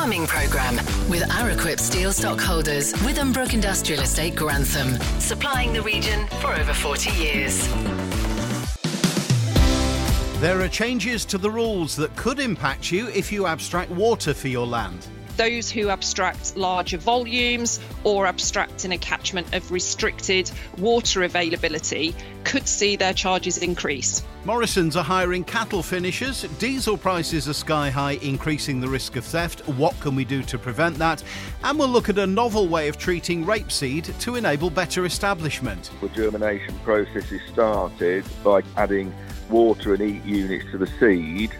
Farming Programme with Araquip Steel Stockholders, Withambrook Industrial Estate Grantham, supplying the region for over 40 years. There are changes to the rules that could impact you if you abstract water for your land those who abstract larger volumes or abstract in a catchment of restricted water availability could see their charges increase. Morrisons are hiring cattle finishers. Diesel prices are sky high, increasing the risk of theft. What can we do to prevent that? And we'll look at a novel way of treating rapeseed to enable better establishment. The germination process is started by adding water and heat units to the seed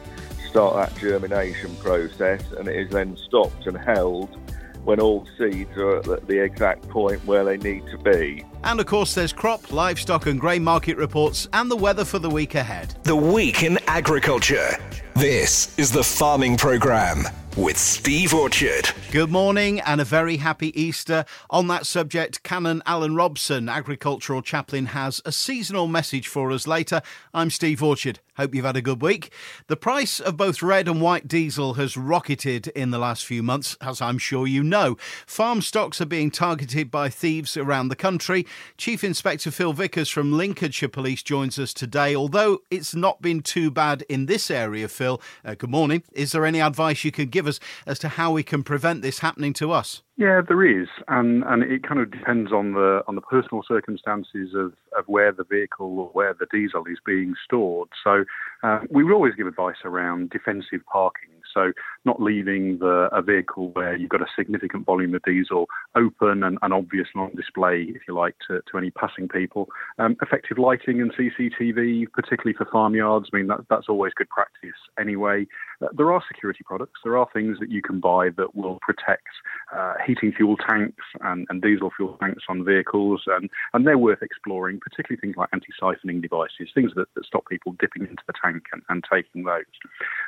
start that germination process, and it is then stopped and held when all seeds are at the exact point where they need to be. And of course, there's crop, livestock, and grain market reports and the weather for the week ahead. The Week in Agriculture. This is the Farming Programme with Steve Orchard. Good morning and a very happy Easter. On that subject, Canon Alan Robson, agricultural chaplain, has a seasonal message for us later. I'm Steve Orchard. Hope you've had a good week. The price of both red and white diesel has rocketed in the last few months, as I'm sure you know. Farm stocks are being targeted by thieves around the country. Chief Inspector Phil Vickers from Lincolnshire Police joins us today. Although it's not been too bad in this area, Phil, uh, good morning. Is there any advice you can give us as to how we can prevent this happening to us? Yeah, there is, and and it kind of depends on the on the personal circumstances of, of where the vehicle or where the diesel is being stored. So uh, we always give advice around defensive parking. So not leaving the, a vehicle where you've got a significant volume of diesel open and, and obvious on display, if you like, to, to any passing people. Um, effective lighting and CCTV, particularly for farmyards, I mean, that, that's always good practice anyway. Uh, there are security products. There are things that you can buy that will protect uh, heating fuel tanks and, and, diesel fuel tanks on vehicles, and, and they're worth exploring, particularly things like anti-siphoning devices, things that, that stop people dipping into the tank and, and taking those.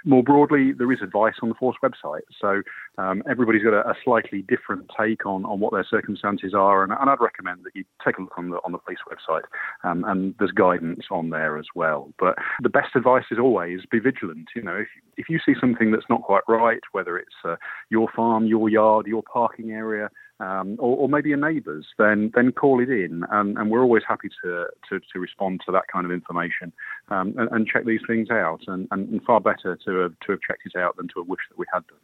More broadly, there is advice on the Force website, so um, everybody's got a, a, slightly different take on, on what their circumstances are, and, and, I'd recommend that you take a look on the on the police website, um, and there's guidance on there as well. But the best advice is always be vigilant. You know, if if you see something that's not quite right, whether it's uh, your farm, your yard, your parking area, um, or, or, maybe a neighbour's, then then call it in, and, and we're always happy to, to, to, respond to that kind of information um, and, and, check these things out. And, and, far better to have, to have checked it out than to have wished that we had done.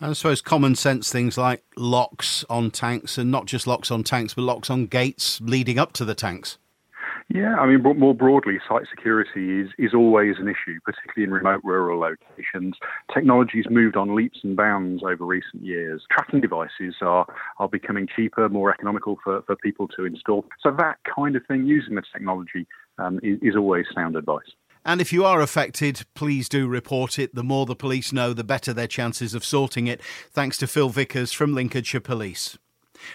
I suppose common sense things like locks on tanks, and not just locks on tanks, but locks on gates leading up to the tanks. Yeah, I mean, more broadly, site security is, is always an issue, particularly in remote rural locations. Technology's moved on leaps and bounds over recent years. Tracking devices are, are becoming cheaper, more economical for, for people to install. So, that kind of thing, using the technology, um, is, is always sound advice. And if you are affected, please do report it. The more the police know, the better their chances of sorting it. Thanks to Phil Vickers from Lincolnshire Police.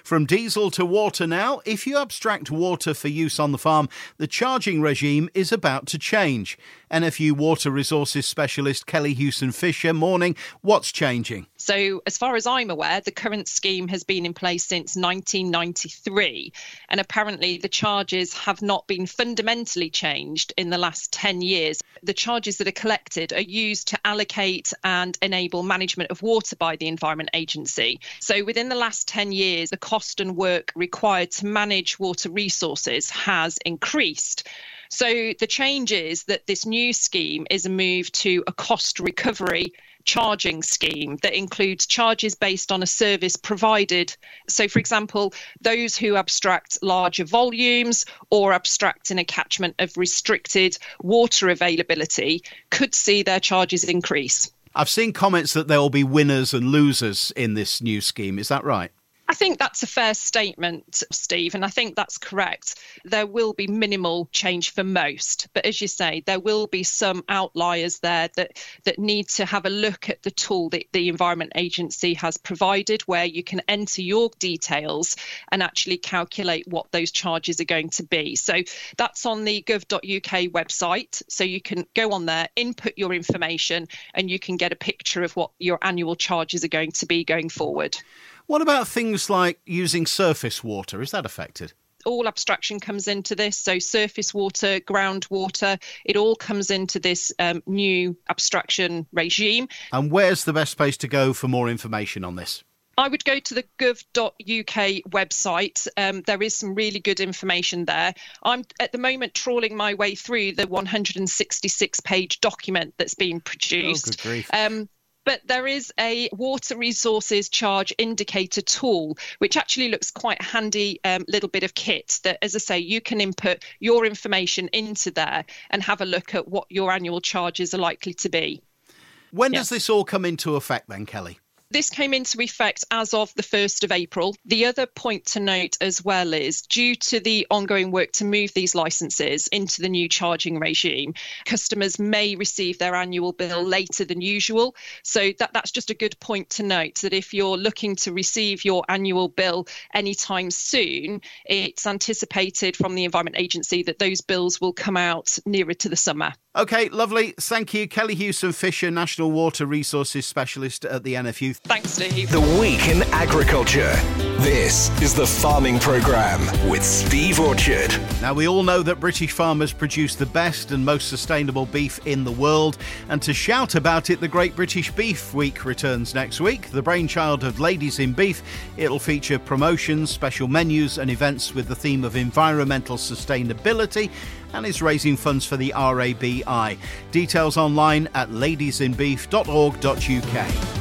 From diesel to water now, if you abstract water for use on the farm, the charging regime is about to change. NFU Water Resources Specialist Kelly Hewson Fisher, morning. What's changing? So, as far as I'm aware, the current scheme has been in place since 1993, and apparently the charges have not been fundamentally changed in the last 10 years. The charges that are collected are used to allocate and enable management of water by the Environment Agency. So, within the last 10 years, the cost and work required to manage water resources has increased. So the change is that this new scheme is a move to a cost recovery charging scheme that includes charges based on a service provided. So, for example, those who abstract larger volumes or abstract in a catchment of restricted water availability could see their charges increase. I've seen comments that there will be winners and losers in this new scheme. Is that right? I think that's a fair statement, Steve, and I think that's correct. There will be minimal change for most, but as you say, there will be some outliers there that that need to have a look at the tool that the Environment Agency has provided, where you can enter your details and actually calculate what those charges are going to be. So that's on the gov.uk website. So you can go on there, input your information, and you can get a picture of what your annual charges are going to be going forward. What about things like using surface water? Is that affected? all abstraction comes into this. So surface water, groundwater, it all comes into this um, new abstraction regime. And where's the best place to go for more information on this? I would go to the gov.uk website. Um, there is some really good information there. I'm at the moment trawling my way through the 166 page document that's been produced. Oh, um, but there is a water resources charge indicator tool, which actually looks quite handy um, little bit of kit that, as I say, you can input your information into there and have a look at what your annual charges are likely to be. When does this all come into effect then, Kelly? This came into effect as of the 1st of April. The other point to note as well is due to the ongoing work to move these licenses into the new charging regime, customers may receive their annual bill later than usual. So that, that's just a good point to note that if you're looking to receive your annual bill anytime soon, it's anticipated from the Environment Agency that those bills will come out nearer to the summer. Okay, lovely. Thank you. Kelly Hewson Fisher, National Water Resources Specialist at the NFU. Thanks, Steve. The Week in Agriculture. This is the Farming Programme with Steve Orchard. Now, we all know that British farmers produce the best and most sustainable beef in the world. And to shout about it, the Great British Beef Week returns next week. The brainchild of Ladies in Beef, it'll feature promotions, special menus, and events with the theme of environmental sustainability and is raising funds for the RABI. Details online at ladiesinbeef.org.uk.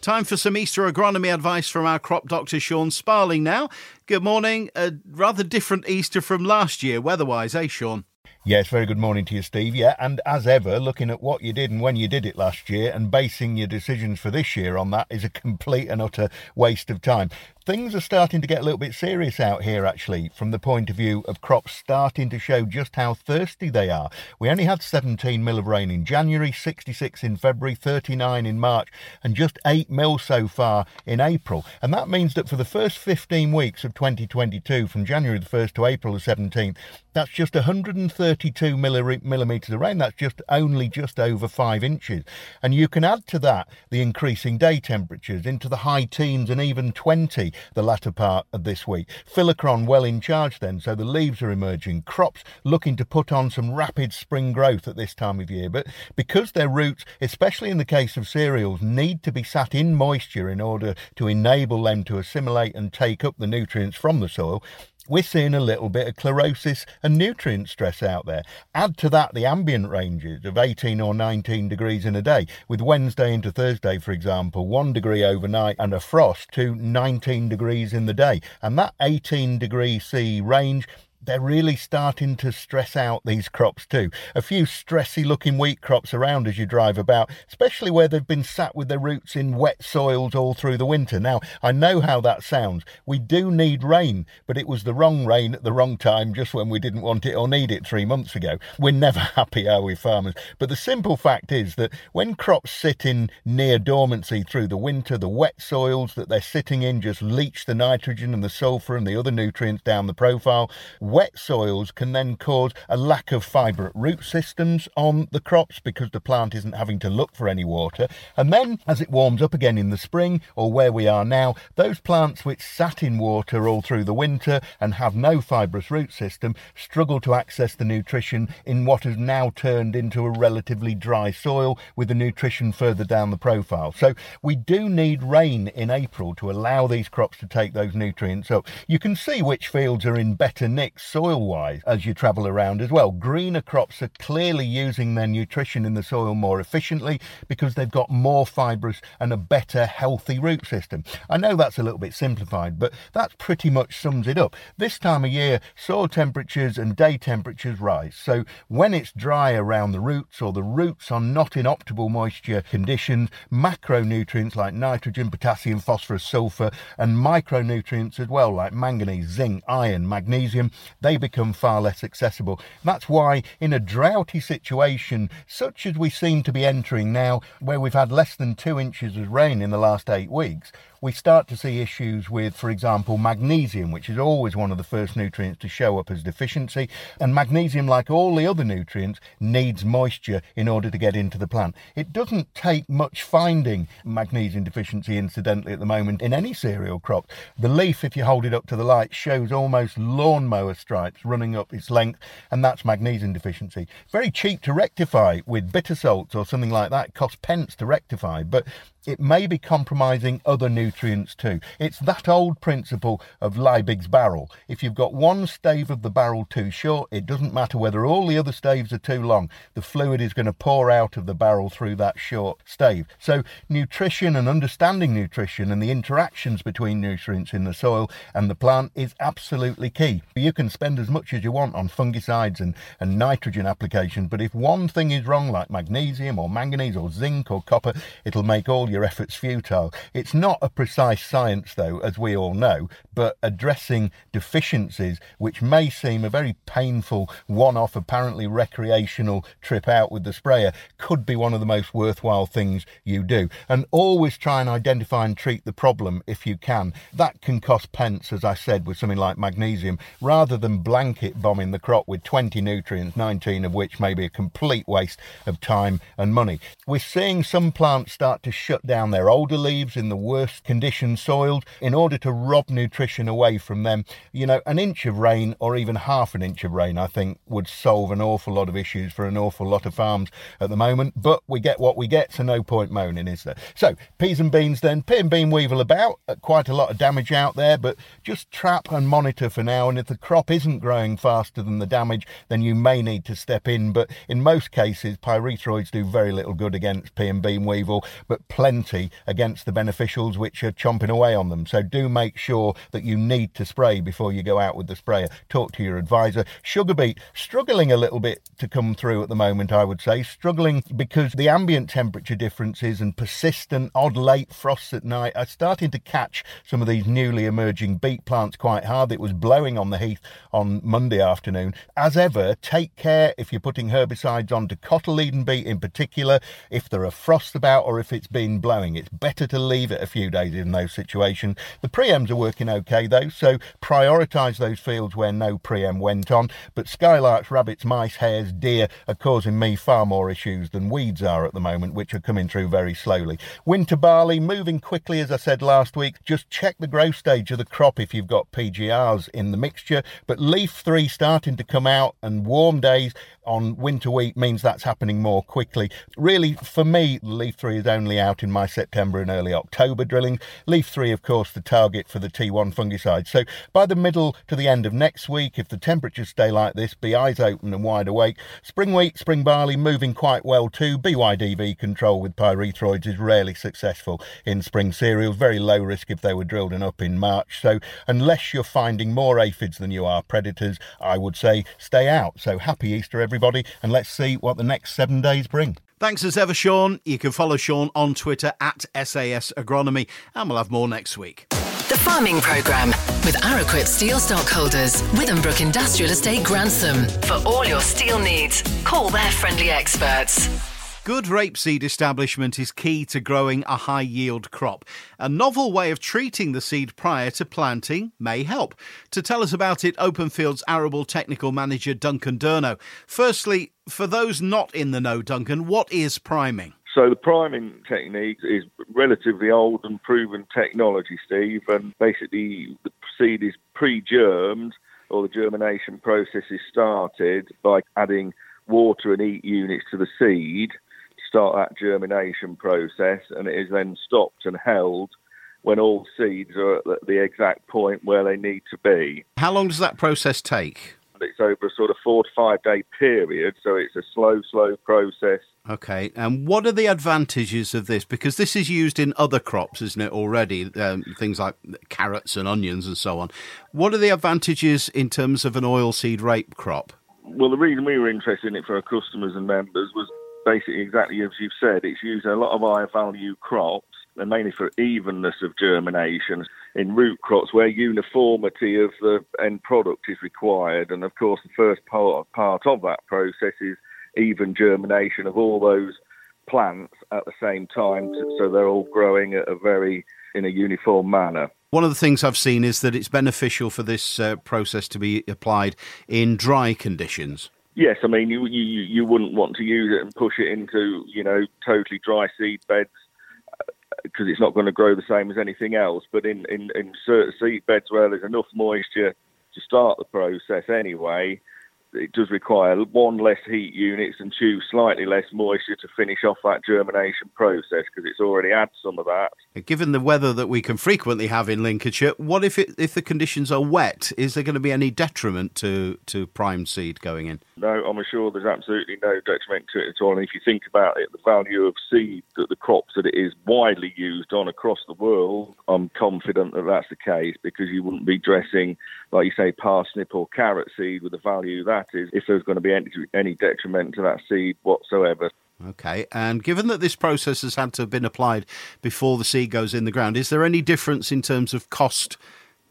Time for some Easter agronomy advice from our crop doctor Sean Sparling now. Good morning. A rather different Easter from last year, weather-wise, eh, Sean? Yes, very good morning to you, Steve. Yeah, and as ever, looking at what you did and when you did it last year and basing your decisions for this year on that is a complete and utter waste of time things are starting to get a little bit serious out here, actually, from the point of view of crops starting to show just how thirsty they are. We only had 17 mil of rain in January, 66 in February, 39 in March, and just 8 mil so far in April. And that means that for the first 15 weeks of 2022, from January the 1st to April the 17th, that's just 132 millimetres of rain. That's just only just over five inches. And you can add to that the increasing day temperatures into the high teens and even 20 the latter part of this week. Phyllochron well in charge then, so the leaves are emerging. Crops looking to put on some rapid spring growth at this time of year, but because their roots, especially in the case of cereals, need to be sat in moisture in order to enable them to assimilate and take up the nutrients from the soil, we're seeing a little bit of chlorosis and nutrient stress out there. Add to that the ambient ranges of 18 or 19 degrees in a day, with Wednesday into Thursday, for example, one degree overnight and a frost to 19 degrees in the day. And that 18 degree C range they're really starting to stress out these crops too. A few stressy looking wheat crops around as you drive about, especially where they've been sat with their roots in wet soils all through the winter. Now, I know how that sounds. We do need rain, but it was the wrong rain at the wrong time just when we didn't want it or need it three months ago. We're never happy, are we, farmers? But the simple fact is that when crops sit in near dormancy through the winter, the wet soils that they're sitting in just leach the nitrogen and the sulphur and the other nutrients down the profile wet soils can then cause a lack of fibrous root systems on the crops because the plant isn't having to look for any water. And then, as it warms up again in the spring, or where we are now, those plants which sat in water all through the winter and have no fibrous root system struggle to access the nutrition in what has now turned into a relatively dry soil with the nutrition further down the profile. So we do need rain in April to allow these crops to take those nutrients up. You can see which fields are in better nick soil wise as you travel around as well. Greener crops are clearly using their nutrition in the soil more efficiently because they've got more fibrous and a better healthy root system. I know that's a little bit simplified, but that pretty much sums it up. This time of year, soil temperatures and day temperatures rise. So when it's dry around the roots or the roots are not in optimal moisture conditions, macronutrients like nitrogen, potassium, phosphorus, sulfur, and micronutrients as well, like manganese, zinc, iron, magnesium, they become far less accessible. That's why, in a droughty situation, such as we seem to be entering now, where we've had less than two inches of rain in the last eight weeks, we start to see issues with, for example, magnesium, which is always one of the first nutrients to show up as deficiency. And magnesium, like all the other nutrients, needs moisture in order to get into the plant. It doesn't take much finding magnesium deficiency, incidentally, at the moment in any cereal crop. The leaf, if you hold it up to the light, shows almost lawnmower stripes running up its length, and that's magnesium deficiency. Very cheap to rectify with bitter salts or something like that. It costs pence to rectify, but it may be compromising other nutrients too. It's that old principle of Liebig's barrel. If you've got one stave of the barrel too short, it doesn't matter whether all the other staves are too long. The fluid is going to pour out of the barrel through that short stave. So nutrition and understanding nutrition and the interactions between nutrients in the soil and the plant is absolutely key. You can spend as much as you want on fungicides and, and nitrogen applications, but if one thing is wrong, like magnesium or manganese or zinc or copper, it'll make all your efforts futile. It's not a precise science, though, as we all know, but addressing deficiencies, which may seem a very painful one off, apparently recreational trip out with the sprayer, could be one of the most worthwhile things you do. And always try and identify and treat the problem if you can. That can cost pence, as I said, with something like magnesium, rather than blanket bombing the crop with 20 nutrients, 19 of which may be a complete waste of time and money. We're seeing some plants start to shut down their older leaves in the worst condition soils in order to rob nutrition away from them. You know, an inch of rain or even half an inch of rain, I think, would solve an awful lot of issues for an awful lot of farms at the moment. But we get what we get, so no point moaning, is there? So, peas and beans then. Pea and bean weevil about, uh, quite a lot of damage out there, but just trap and monitor for now. And if the crop isn't growing faster than the damage, then you may need to step in. But in most cases, pyrethroids do very little good against pea and bean weevil, but plenty plenty against the beneficials which are chomping away on them. So do make sure that you need to spray before you go out with the sprayer. Talk to your advisor. Sugar beet, struggling a little bit to come through at the moment, I would say. Struggling because the ambient temperature differences and persistent odd late frosts at night are starting to catch some of these newly emerging beet plants quite hard. It was blowing on the heath on Monday afternoon. As ever, take care if you're putting herbicides onto cotyledon beet in particular, if there are frosts about or if it's been blowing. It's better to leave it a few days in those situations. The preems are working okay though, so prioritise those fields where no preem went on. But skylarks, rabbits, mice, hares, deer are causing me far more issues than weeds are at the moment, which are coming through very slowly. Winter barley moving quickly, as I said last week. Just check the growth stage of the crop if you've got PGRs in the mixture. But leaf three starting to come out and warm days on winter wheat means that's happening more quickly. Really, for me, leaf three is only out in my September and early October drilling. Leaf three, of course, the target for the T1 fungicide. So by the middle to the end of next week, if the temperatures stay like this, be eyes open and wide awake. Spring wheat, spring barley moving quite well too. BYDV control with pyrethroids is rarely successful in spring cereals. Very low risk if they were drilled and up in March. So unless you're finding more aphids than you are predators, I would say stay out. So happy Easter, everybody, and let's see what the next seven days bring. Thanks as ever, Sean. You can follow Sean on Twitter at SAS Agronomy, and we'll have more next week. The Farming Programme with Araquip Steel Stockholders, Withambrook Industrial Estate Grantham. For all your steel needs, call their friendly experts. Good rapeseed establishment is key to growing a high yield crop. A novel way of treating the seed prior to planting may help. To tell us about it, Openfield's arable technical manager Duncan Durno. Firstly, for those not in the know, Duncan, what is priming? So the priming technique is relatively old and proven technology, Steve, and basically the seed is pre-germed or the germination process is started by adding water and heat units to the seed start that germination process, and it is then stopped and held when all seeds are at the exact point where they need to be. How long does that process take? It's over a sort of four to five day period, so it's a slow, slow process. Okay, and what are the advantages of this? Because this is used in other crops, isn't it, already? Um, things like carrots and onions and so on. What are the advantages in terms of an oilseed rape crop? Well, the reason we were interested in it for our customers and members was basically exactly as you've said, it's used in a lot of high value crops and mainly for evenness of germination. in root crops where uniformity of the end product is required. And of course, the first part, part of that process is even germination of all those plants at the same time, so they're all growing at a very in a uniform manner. One of the things I've seen is that it's beneficial for this uh, process to be applied in dry conditions. Yes, I mean you, you you wouldn't want to use it and push it into you know totally dry seed beds because uh, it's not going to grow the same as anything else. But in, in, in certain seed beds where there's enough moisture to start the process anyway, it does require one less heat units and two slightly less moisture to finish off that germination process because it's already had some of that. Given the weather that we can frequently have in Lincolnshire, what if it, if the conditions are wet? Is there going to be any detriment to, to prime seed going in? No, I'm sure there's absolutely no detriment to it at all. And if you think about it, the value of seed that the crops that it is widely used on across the world, I'm confident that that's the case because you wouldn't be dressing, like you say, parsnip or carrot seed with the value that is if there's going to be any, any detriment to that seed whatsoever. Okay, and given that this process has had to have been applied before the seed goes in the ground, is there any difference in terms of cost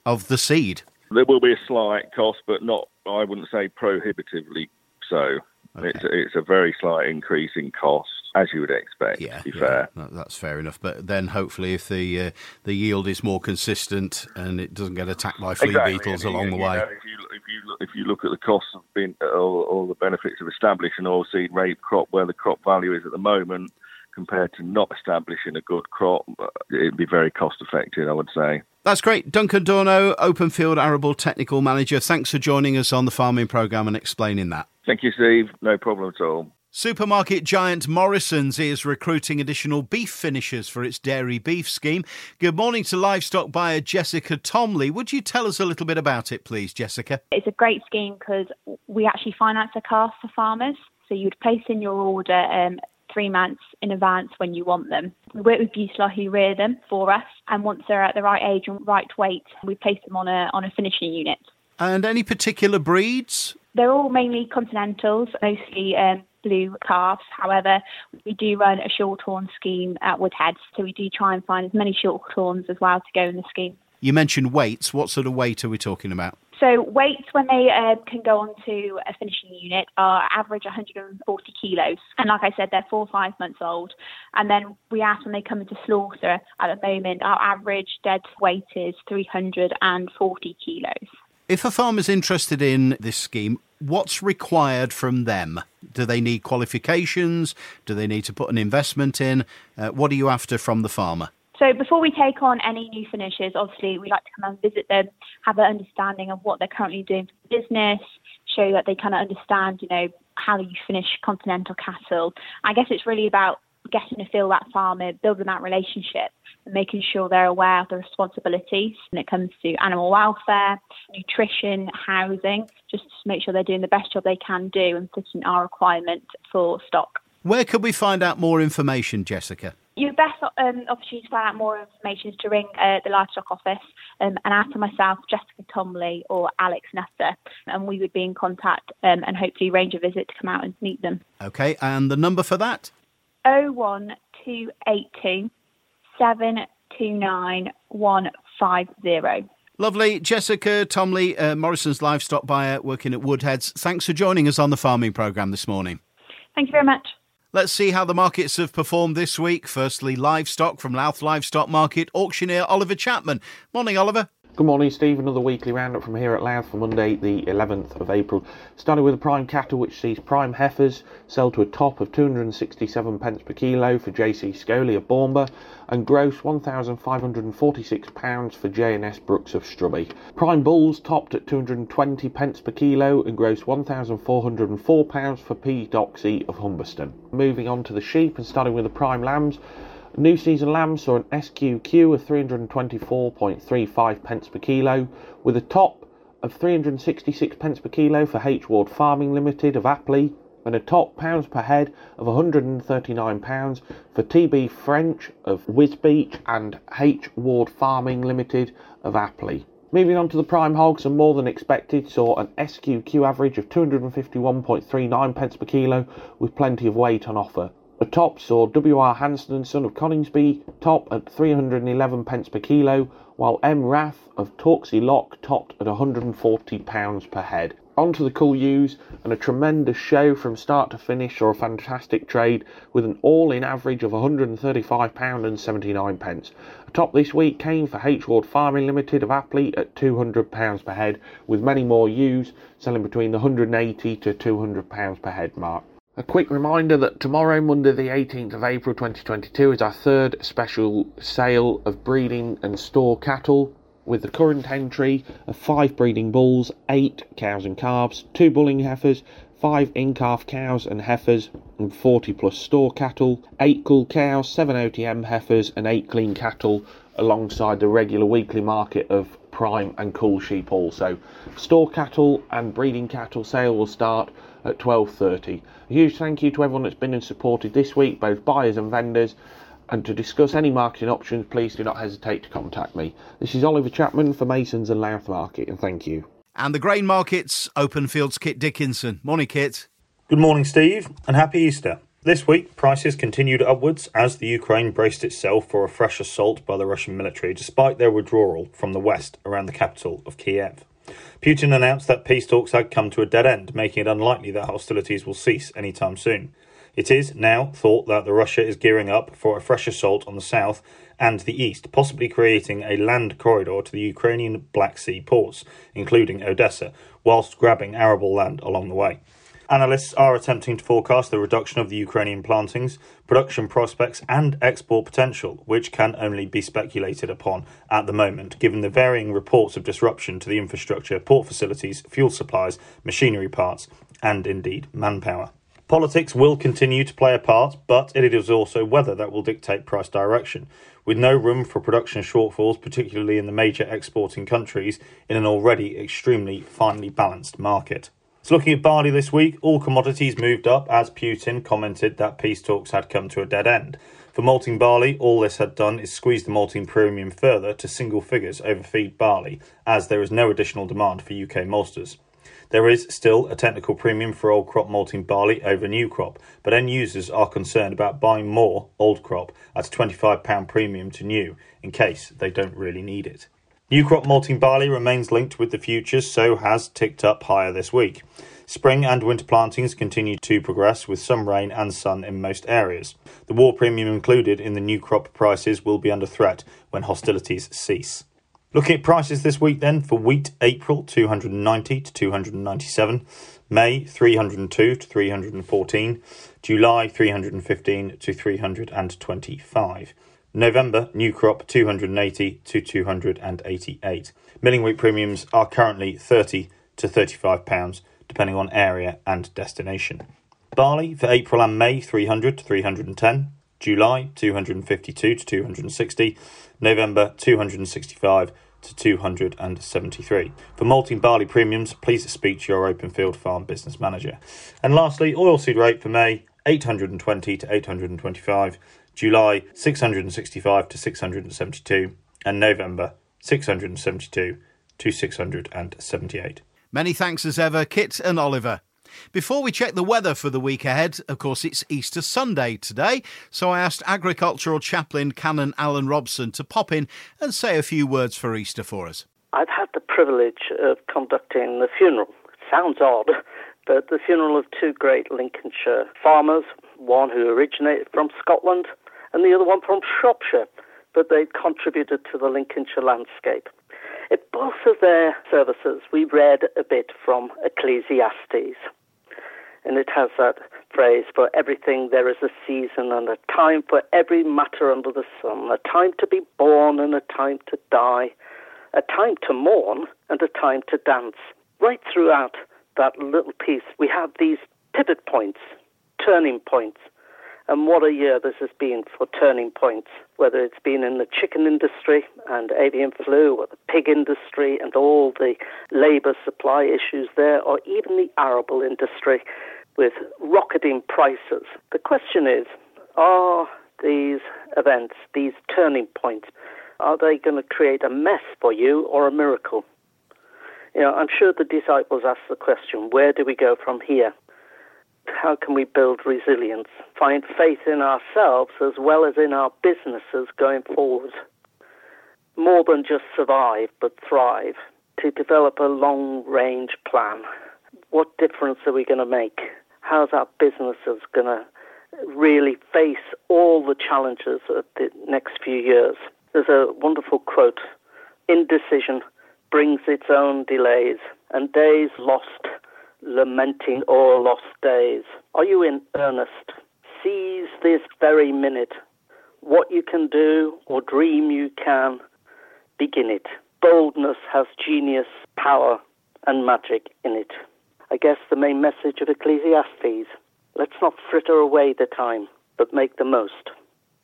of the seed? There will be a slight cost, but not, I wouldn't say prohibitively so. Okay. It's, it's a very slight increase in cost as you would expect. Yeah, to be yeah, fair, that's fair enough. But then hopefully, if the uh, the yield is more consistent and it doesn't get attacked by flea exactly. beetles along the way. Know, if you if you look, if you look at the costs of being all, all the benefits of establishing oilseed rape crop where the crop value is at the moment compared to not establishing a good crop, uh, it'd be very cost effective, I would say. That's great. Duncan Durno, Open Field Arable Technical Manager. Thanks for joining us on the farming programme and explaining that. Thank you, Steve. No problem at all. Supermarket giant Morrisons is recruiting additional beef finishers for its dairy beef scheme. Good morning to livestock buyer Jessica Tomley. Would you tell us a little bit about it, please, Jessica? It's a great scheme because we actually finance the calf for farmers. So you'd place in your order um, three months in advance when you want them. We work with Buitelaar who rear them for us, and once they're at the right age and right weight, we place them on a on a finishing unit. And any particular breeds? They're all mainly continentals, mostly um, blue calves. However, we do run a shorthorn scheme at Woodheads, so we do try and find as many shorthorns as well to go in the scheme. You mentioned weights. What sort of weight are we talking about? So weights when they uh, can go onto a finishing unit are average 140 kilos, and like I said, they're four or five months old. And then we ask when they come into slaughter. At the moment, our average dead weight is 340 kilos. If a farmer's interested in this scheme, what's required from them? Do they need qualifications? Do they need to put an investment in? Uh, what are you after from the farmer? So before we take on any new finishers, obviously we like to come and visit them, have an understanding of what they're currently doing for the business, show that they kind of understand, you know, how you finish continental cattle. I guess it's really about getting to feel that farmer, building that relationship, making sure they're aware of the responsibilities when it comes to animal welfare, nutrition, housing, just to make sure they're doing the best job they can do and fitting our requirement for stock. Where could we find out more information, Jessica? Your best um, opportunity to find out more information is to ring uh, the livestock office um, and ask for myself, Jessica Tomley, or Alex Nutter, and we would be in contact um, and hopefully arrange a visit to come out and meet them. Okay, and the number for that? 01282 729150. Lovely. Jessica Tomley, uh, Morrison's livestock buyer working at Woodheads. Thanks for joining us on the farming programme this morning. Thank you very much. Let's see how the markets have performed this week. Firstly, livestock from Louth Livestock Market, auctioneer Oliver Chapman. Morning, Oliver. Good morning, Steve. Another weekly roundup from here at Louth for Monday, the 11th of April. Starting with the prime cattle, which sees prime heifers sell to a top of 267 pence per kilo for JC Scully of Bournemouth and gross 1,546 pounds for J&S Brooks of Strubby. Prime bulls topped at 220 pence per kilo and gross 1,404 pounds for P. Doxy of Humberston. Moving on to the sheep and starting with the prime lambs. New season lamb saw an SQQ of 324.35 pence per kilo, with a top of 366 pence per kilo for H Ward Farming Limited of Apley, and a top pounds per head of 139 pounds for TB French of Wisbech and H Ward Farming Limited of Apley. Moving on to the prime hogs, and more than expected, saw an SQQ average of 251.39 pence per kilo with plenty of weight on offer. The top saw W.R. Hanson, and son of Coningsby, top at 311 pence per kilo, while M. Rath of Torksey Lock topped at 140 pounds per head. Onto the cull ewes, and a tremendous show from start to finish or a fantastic trade with an all-in average of £135.79. pence. A top this week came for H Ward Farming Limited of Apley at £200 per head, with many more ewes selling between the 180 to £200 per head mark. A quick reminder that tomorrow, Monday, the 18th of April 2022, is our third special sale of breeding and store cattle with the current entry of five breeding bulls, eight cows and calves, two bulling heifers, five in-calf cows and heifers, and 40 plus store cattle, eight cull cows, seven OTM heifers, and eight clean cattle, alongside the regular weekly market of prime and cull sheep also. Store cattle and breeding cattle sale will start at 12.30. A huge thank you to everyone that's been and supported this week, both buyers and vendors. And to discuss any marketing options, please do not hesitate to contact me. This is Oliver Chapman for Masons and Louth Market, and thank you. And the grain markets, Openfield's, Kit Dickinson. Morning, Kit. Good morning, Steve, and happy Easter. This week, prices continued upwards as the Ukraine braced itself for a fresh assault by the Russian military despite their withdrawal from the west around the capital of Kiev. Putin announced that peace talks had come to a dead end, making it unlikely that hostilities will cease anytime soon. It is now thought that the Russia is gearing up for a fresh assault on the south and the east, possibly creating a land corridor to the Ukrainian Black Sea ports, including Odessa, whilst grabbing arable land along the way. Analysts are attempting to forecast the reduction of the Ukrainian plantings, production prospects, and export potential, which can only be speculated upon at the moment, given the varying reports of disruption to the infrastructure, port facilities, fuel supplies, machinery parts, and indeed manpower. Politics will continue to play a part, but it is also weather that will dictate price direction, with no room for production shortfalls, particularly in the major exporting countries, in an already extremely finely balanced market. So, looking at barley this week, all commodities moved up as Putin commented that peace talks had come to a dead end. For malting barley, all this had done is squeeze the malting premium further to single figures over feed barley, as there is no additional demand for UK maltsters. There is still a technical premium for old crop malting barley over new crop, but end users are concerned about buying more old crop at a £25 premium to new in case they don't really need it. New crop malting barley remains linked with the futures, so has ticked up higher this week. Spring and winter plantings continue to progress with some rain and sun in most areas. The war premium included in the new crop prices will be under threat when hostilities cease. Looking at prices this week then for wheat April 290 to 297, May 302 to 314, July 315 to 325. November, new crop 280 to 288. Milling wheat premiums are currently 30 to 35 pounds depending on area and destination. Barley for April and May 300 to 310, July 252 to 260, November 265 to 273. For malting barley premiums, please speak to your Openfield farm business manager. And lastly, oilseed rape for May 820 to 825. July 665 to 672, and November 672 to 678. Many thanks as ever, Kit and Oliver. Before we check the weather for the week ahead, of course, it's Easter Sunday today, so I asked Agricultural Chaplain Canon Alan Robson to pop in and say a few words for Easter for us. I've had the privilege of conducting the funeral. It sounds odd, but the funeral of two great Lincolnshire farmers, one who originated from Scotland and the other one from Shropshire, but they contributed to the Lincolnshire landscape. In both of their services, we read a bit from Ecclesiastes. And it has that phrase for everything there is a season and a time for every matter under the sun, a time to be born and a time to die, a time to mourn and a time to dance. Right throughout that little piece, we have these pivot points, turning points, and what a year this has been for turning points, whether it's been in the chicken industry and avian flu, or the pig industry and all the labour supply issues there, or even the arable industry with rocketing prices. The question is are these events, these turning points, are they going to create a mess for you or a miracle? You know, I'm sure the disciples asked the question, where do we go from here? How can we build resilience, find faith in ourselves as well as in our businesses going forward. More than just survive, but thrive. To develop a long range plan. What difference are we going to make? How's our businesses going to really face all the challenges of the next few years? There's a wonderful quote Indecision brings its own delays, and days lost lamenting all lost days. Are you in earnest? Seize this very minute. What you can do or dream you can, begin it. Boldness has genius, power, and magic in it. I guess the main message of Ecclesiastes let's not fritter away the time, but make the most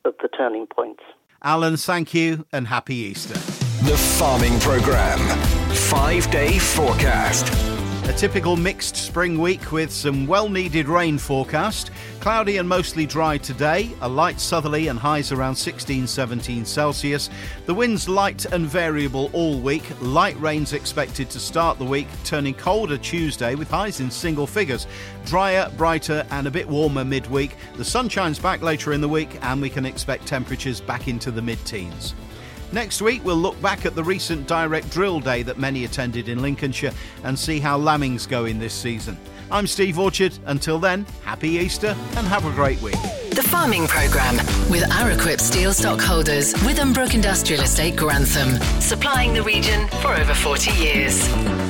of the turning points. Alan, thank you and happy Easter. The Farming Programme. Five day forecast. A typical mixed spring week with some well needed rain forecast. Cloudy and mostly dry today, a light southerly and highs around 16 17 Celsius. The winds light and variable all week. Light rains expected to start the week, turning colder Tuesday with highs in single figures. Drier, brighter, and a bit warmer midweek. The sun shines back later in the week, and we can expect temperatures back into the mid teens. Next week, we'll look back at the recent direct drill day that many attended in Lincolnshire and see how lambing's go in this season. I'm Steve Orchard. Until then, happy Easter and have a great week. The Farming Programme with Araquip Steel Stockholders, Withambrook Industrial Estate, Grantham, supplying the region for over 40 years.